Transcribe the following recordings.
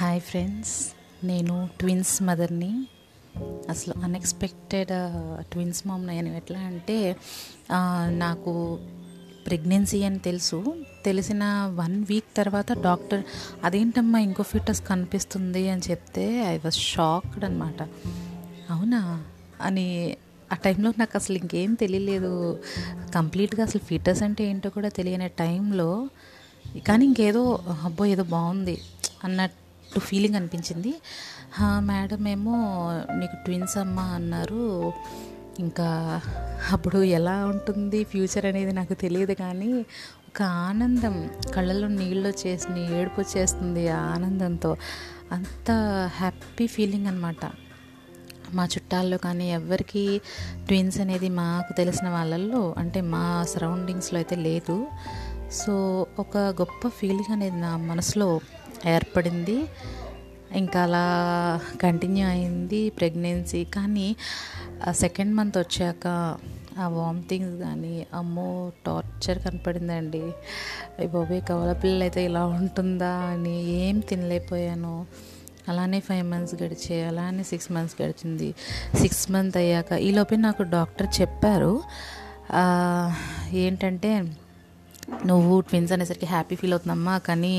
Hi friends నేను twins మదర్ని అసలు అన్ఎక్స్పెక్టెడ్ ట్విన్స్ మామ్ నేను ఎట్లా అంటే నాకు ప్రెగ్నెన్సీ అని తెలుసు. తెలిసిన వన్ వీక్ తర్వాత డాక్టర్ అదేంటమ్మా ఇంకో ఫిటస్ కనిపిస్తుంది అని చెప్తే ఐ వాజ్ షాక్డ్ అనమాట అవునా? అని ఆ టైంలో నాకు అసలు ఇంకేం తెలియలేదు. కంప్లీట్గా అసలు ఫిటస్ అంటే ఏంటో కూడా తెలియని టైంలో కానీ ఇంకేదో అబ్బో ఏదో బాగుంది అన్నట్టు ఫీలింగ్ అనిపించింది. మేడం ఏమో నీకు ట్విన్స్ అమ్మ అన్నారు. ఇంకా అప్పుడు ఎలా ఉంటుంది ఫ్యూచర్ అనేది నాకు తెలియదు కానీ ఒక ఆనందం కళ్ళలో నీళ్ళు వచ్చేసి ఏడుపు వచ్చేస్తుంది ఆ ఆనందంతో. అంత హ్యాపీ ఫీలింగ్ అనమాట మా చుట్టాల్లో కానీ ఎవరికి ట్విన్స్ అనేది మాకు తెలిసిన వాళ్ళల్లో అంటే మా సరౌండింగ్స్లో అయితే లేదు. సో ఒక గొప్ప ఫీలింగ్ అనేది నా మనసులో ఏర్పడింది. ఇంకా అలా కంటిన్యూ అయింది ప్రెగ్నెన్సీ. కానీ సెకండ్ మంత్ వచ్చాక ఆ వామిటింగ్స్ కానీ అమ్మో టార్చర్ కనపడిందండి. అయ్య బాబోయ్ కవల పిల్లలు అయితే ఇలా ఉంటుందా అని ఏం తినలేకపోయాను. అలానే ఫైవ్ మంత్స్ గడిచే అలానే సిక్స్ మంత్స్ గడిచింది. సిక్స్ మంత్ అయ్యాక ఈలోపే నాకు డాక్టర్ చెప్పారు. ఏంటంటే నువ్వు ట్విన్స్ అనేసరికి హ్యాపీ ఫీల్ అవుతుందమ్మా కానీ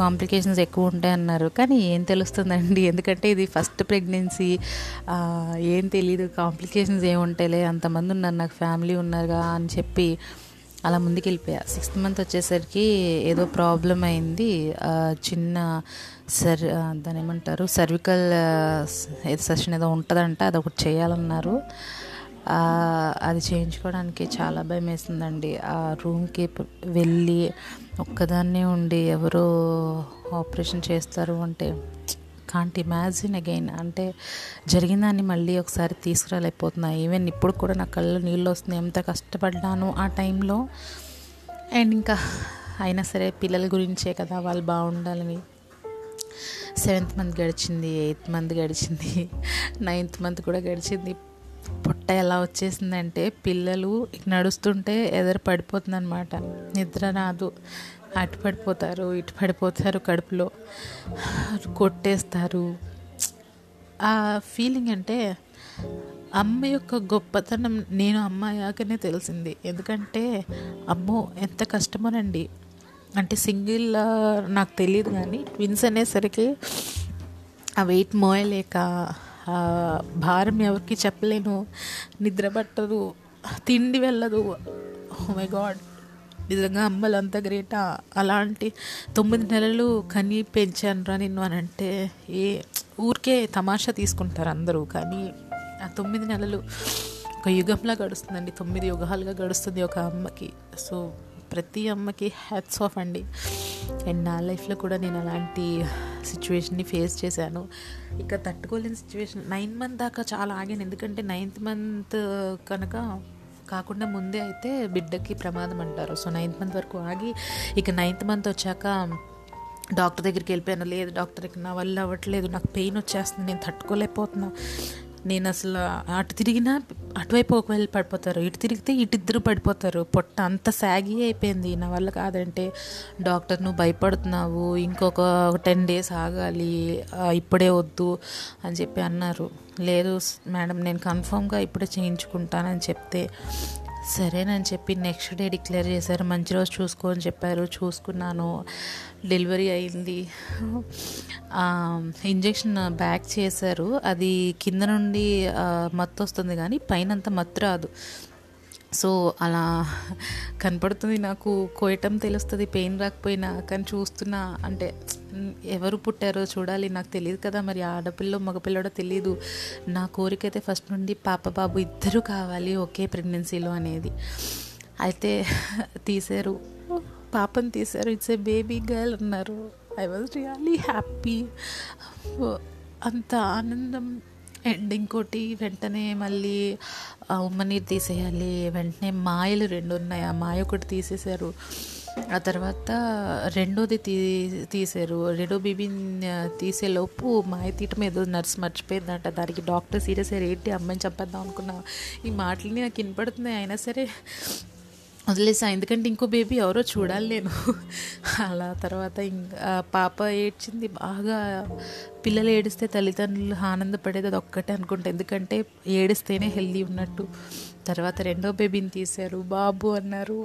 కాంప్లికేషన్స్ ఎక్కువ ఉంటాయి అన్నారు కానీ ఏం తెలుస్తుందండి? ఎందుకంటే ఇది ఫస్ట్ ప్రెగ్నెన్సీ ఏం తెలియదు కాంప్లికేషన్స్ ఏముంటాయిలే అంతమంది ఉన్నారు నాకు ఫ్యామిలీ ఉన్నారుగా అని చెప్పి అలా ముందుకు వెళ్ళిపోయా సిక్స్త్ మంత్ వచ్చేసరికి ఏదో ప్రాబ్లం అయింది. చిన్న సర్ దాని ఏమంటారు సర్వికల్ ఏదో సెషన్ ఏదో ఉంటుందంట అది ఒకటి చేయాలన్నారు. అది చేయించుకోవడానికి చాలా భయం వేసిందండి ఆ రూమ్కి వెళ్ళి ఒక్కదాన్నే ఉండి ఎవరో ఆపరేషన్ చేస్తారు అంటే కాంట్ ఇమాజిన్ అగైన్ అంటే జరిగిన దాన్ని మళ్ళీ ఒకసారి తీసుకురాలేకపోతున్నా. ఈవెన్ ఇప్పుడు కూడా నా కళ్ళు నీళ్ళు వస్తున్నాయి. ఎంత కష్టపడ్డాను ఆ టైంలో. అండ్ ఇంకా అయినా సరే పిల్లల గురించే కదా వాళ్ళు బాగుండాలని. సెవెంత్ మంత్ గడిచింది ఎయిత్ మంత్ గడిచింది నైన్త్ మంత్ కూడా గడిచింది. పొట్ట ఎలా వచ్చేసిందంటే పిల్లలు నడుస్తుంటే ఎదురు పడిపోతుందన్నమాట. నిద్ర రాదు. అటు పడిపోతారు ఇటు పడిపోతారు కడుపులో. కొట్టేస్తారు. ఆ ఫీలింగ్ అంటే అమ్మ యొక్క గొప్పతనం నేను అమ్మ అయ్యాకనే తెలిసింది. ఎందుకంటే అమ్మో ఎంత కష్టమోనండి. అంటే సింగిల్ నాకు తెలియదు కానీ ట్విన్స్ అనేసరికి ఆ వెయిట్ మోయలేక భారం ఎవరికి చెప్పలేను. నిద్ర పట్టదు. తిండి వెళ్ళదు. Oh మై గాడ్ నిజంగా అమ్మలు అంత గ్రేటా అలాంటి తొమ్మిది నెలలు కని పెంచానురా నిన్ను అని అంటే ఏ ఊరికే తమాషా తీసుకుంటారు అందరూ. కానీ ఆ తొమ్మిది నెలలు ఒక యుగంలా గడుస్తుందండి. తొమ్మిది యుగాలుగా గడుస్తుంది ఒక అమ్మకి. సో ప్రతి అమ్మకి హ్యాట్స్ ఆఫ్ అండి. అండ్ నా లైఫ్లో కూడా నేను అలాంటి సిచ్యువేషన్ని ఫేస్ చేశాను. ఇక తట్టుకోలేని సిచ్యువేషన్ నైన్ మంత్ దాకా చాలా ఆగాను. ఎందుకంటే నైన్త్ మంత్ కనుక కాకుండా ముందే అయితే బిడ్డకి ప్రమాదం అంటారు. సో నైన్త్ మంత్ వరకు ఆగి ఇక నైన్త్ మంత్ వచ్చాక డాక్టర్ దగ్గరికి వెళ్ళిపోయాను. లేదు డాక్టర్ నా వల్ల అవ్వట్లేదు. నాకు పెయిన్ వచ్చేస్తుంది. నేను తట్టుకోలేకపోతున్నా. నేను అసలు అటు తిరిగినా అటువైపు ఒకవేళ పడిపోతారు ఇటు తిరిగితే ఇటు ఇద్దరు పడిపోతారు. పొట్ట అంత సాగి అయిపోయింది. నా వల్ల కాదంటే డాక్టర్ నువ్వు భయపడుతున్నావు. ఇంకొక టెన్ డేస్ ఆగాలి. ఇప్పుడే వద్దు అని చెప్పి అన్నారు. లేదు మేడం నేను కన్ఫామ్గా ఇప్పుడే చేయించుకుంటానని చెప్తే సరేనని చెప్పి నెక్స్ట్ డే డిక్లేర్ చేశారు. మంచి రోజు చూసుకో అని చెప్పారు. చూసుకున్నాను. డెలివరీ అయింది. ఇంజెక్షన్ బ్యాక్ చేశారు. అది కింద నుండి మత్తు వస్తుంది కానీ పైన అంత మత్తు రాదు. సో అలా కనపడుతుంది నాకు. కోయటం తెలుస్తుంది పెయిన్ రాకపోయినా కానీ చూస్తున్నా అంటే ఎవరు పుట్టారో చూడాలి. నాకు తెలియదు కదా మరి ఆడపిల్ల మగపిల్లడో తెలియదు నా కోరిక అయితే ఫస్ట్ నుండి పాప బాబు ఇద్దరు కావాలి ఒకే ప్రెగ్నెన్సీలో అనేది. అయితే తీశారు. పాపని తీశారు. ఇట్స్ ఏ బేబీ గర్ల్ అన్నారు. I was really happy. అంత ఆనందం. అండ్ ఇంకోటి వెంటనే మళ్ళీ ఉమ్మనీరు తీసేయాలి వెంటనే మాయలు రెండు ఉన్నాయి. ఆ మాయ ఒకటి తీసేశారు. ఆ తర్వాత రెండోది తీ తీసారు రెండో బీబీని తీసేలోపు మాయ తీయటం ఏదో నర్స్ మర్చిపోయిందంట. దానికి డాక్టర్ సీరియస్ అయ్యారు. ఏంటి అమ్మాయిని చంపేద్దాం అనుకున్నా ఈ మాటలని నాకు వినపడుతున్నాయి. అయినా సరే వదిలేసా. ఎందుకంటే ఇంకో బేబీ ఎవరో చూడాలి నేను. అలా తర్వాత ఇంకా పాప ఏడ్చింది బాగా. పిల్లలు ఏడిస్తే తల్లిదండ్రులు ఆనందపడేది అది ఒక్కటే అనుకుంటా. ఎందుకంటే ఏడిస్తేనే హెల్దీ ఉన్నట్టు. తర్వాత రెండో బేబీని తీశారు. బాబు అన్నారు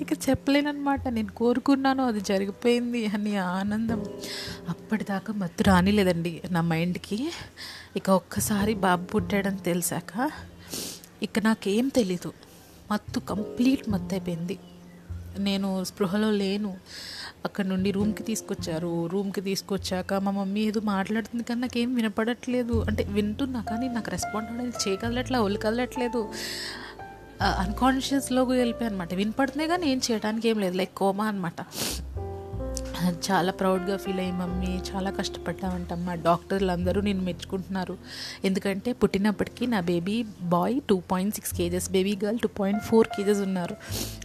ఇక చెప్పలేనమాట నేను కోరుకున్నాను అది జరిగిపోయింది అని ఆనందం. అప్పటిదాకా మత్తు రానిలేదండి నా మైండ్కి. ఇక ఒక్కసారి బాబు పుట్టాడని తెలిసాక ఇక నాకేం తెలీదు. మత్తు కంప్లీట్ మత్తు అయిపోయింది నేను స్పృహలో లేను. అక్కడ నుండి రూమ్కి తీసుకొచ్చారు. రూమ్కి తీసుకొచ్చాక మా మమ్మీ ఏదో మాట్లాడుతుంది కానీ నాకేం వినపడట్లేదు. అంటే వింటున్నా కానీ నాకు రెస్పాండ్ అనేది చేయగలట్లా ఒళ్ళు కదలట్లేదు అన్కాన్షియస్లోకి వెళ్ళిపోయాయి అనమాట వినపడుతున్నాయి కానీ ఏం చేయడానికి ఏం లేదు. లైక్ కోమా అనమాట చాలా ప్రౌడ్గా ఫీల్ అయ్యి మమ్మీ చాలా కష్టపడ్డామంటమ్మా డాక్టర్లు అందరూ నేను మెచ్చుకుంటున్నారు. ఎందుకంటే పుట్టినప్పటికీ నా baby boy two point six kgs baby girl two point four kgs ఉన్నారు.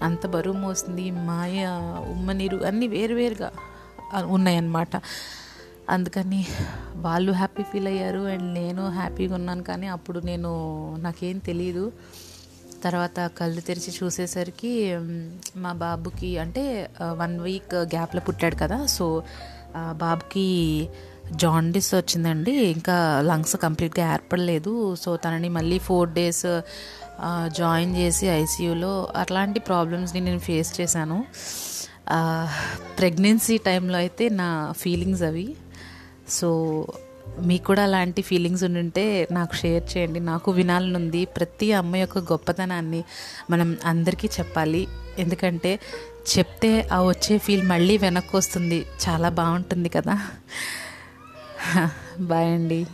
అంత బరువు మోస్తుంది మాయ ఉమ్మనీరు అన్నీ వేరువేరుగా ఉన్నాయన్నమాట. అందుకని వాళ్ళు హ్యాపీ ఫీల్ అయ్యారు అండ్ నేను హ్యాపీగా ఉన్నాను. కానీ అప్పుడు నేను నాకేం తెలియదు తర్వాత కళ్ళు తెరిచి చూసేసరికి మా బాబుకి అంటే వన్ వీక్ గ్యాప్లో పుట్టాడు కదా సో బాబుకి జాండిస్ వచ్చిందండి. ఇంకా లంగ్స్ కంప్లీట్గా ఏర్పడలేదు. సో తనని మళ్ళీ ఫోర్ డేస్ జాయిన్ చేసి ఐసీయూలో అట్లాంటి ప్రాబ్లమ్స్ని నేను ఫేస్ చేశాను. ప్రెగ్నెన్సీ టైంలో అయితే నా ఫీలింగ్స్ అవి. సో మీకు కూడా అలాంటి ఫీలింగ్స్ ఉంటే నాకు షేర్ చేయండి. నాకు వినాలనుంది. ప్రతి అమ్మ యొక్క గొప్పతనాన్ని మనం అందరికీ చెప్పాలి. ఎందుకంటే చెప్తే ఆ వచ్చే ఫీల్ మళ్ళీ వెనక్కి వస్తుంది చాలా బాగుంటుంది కదా. బాయ్ అండి.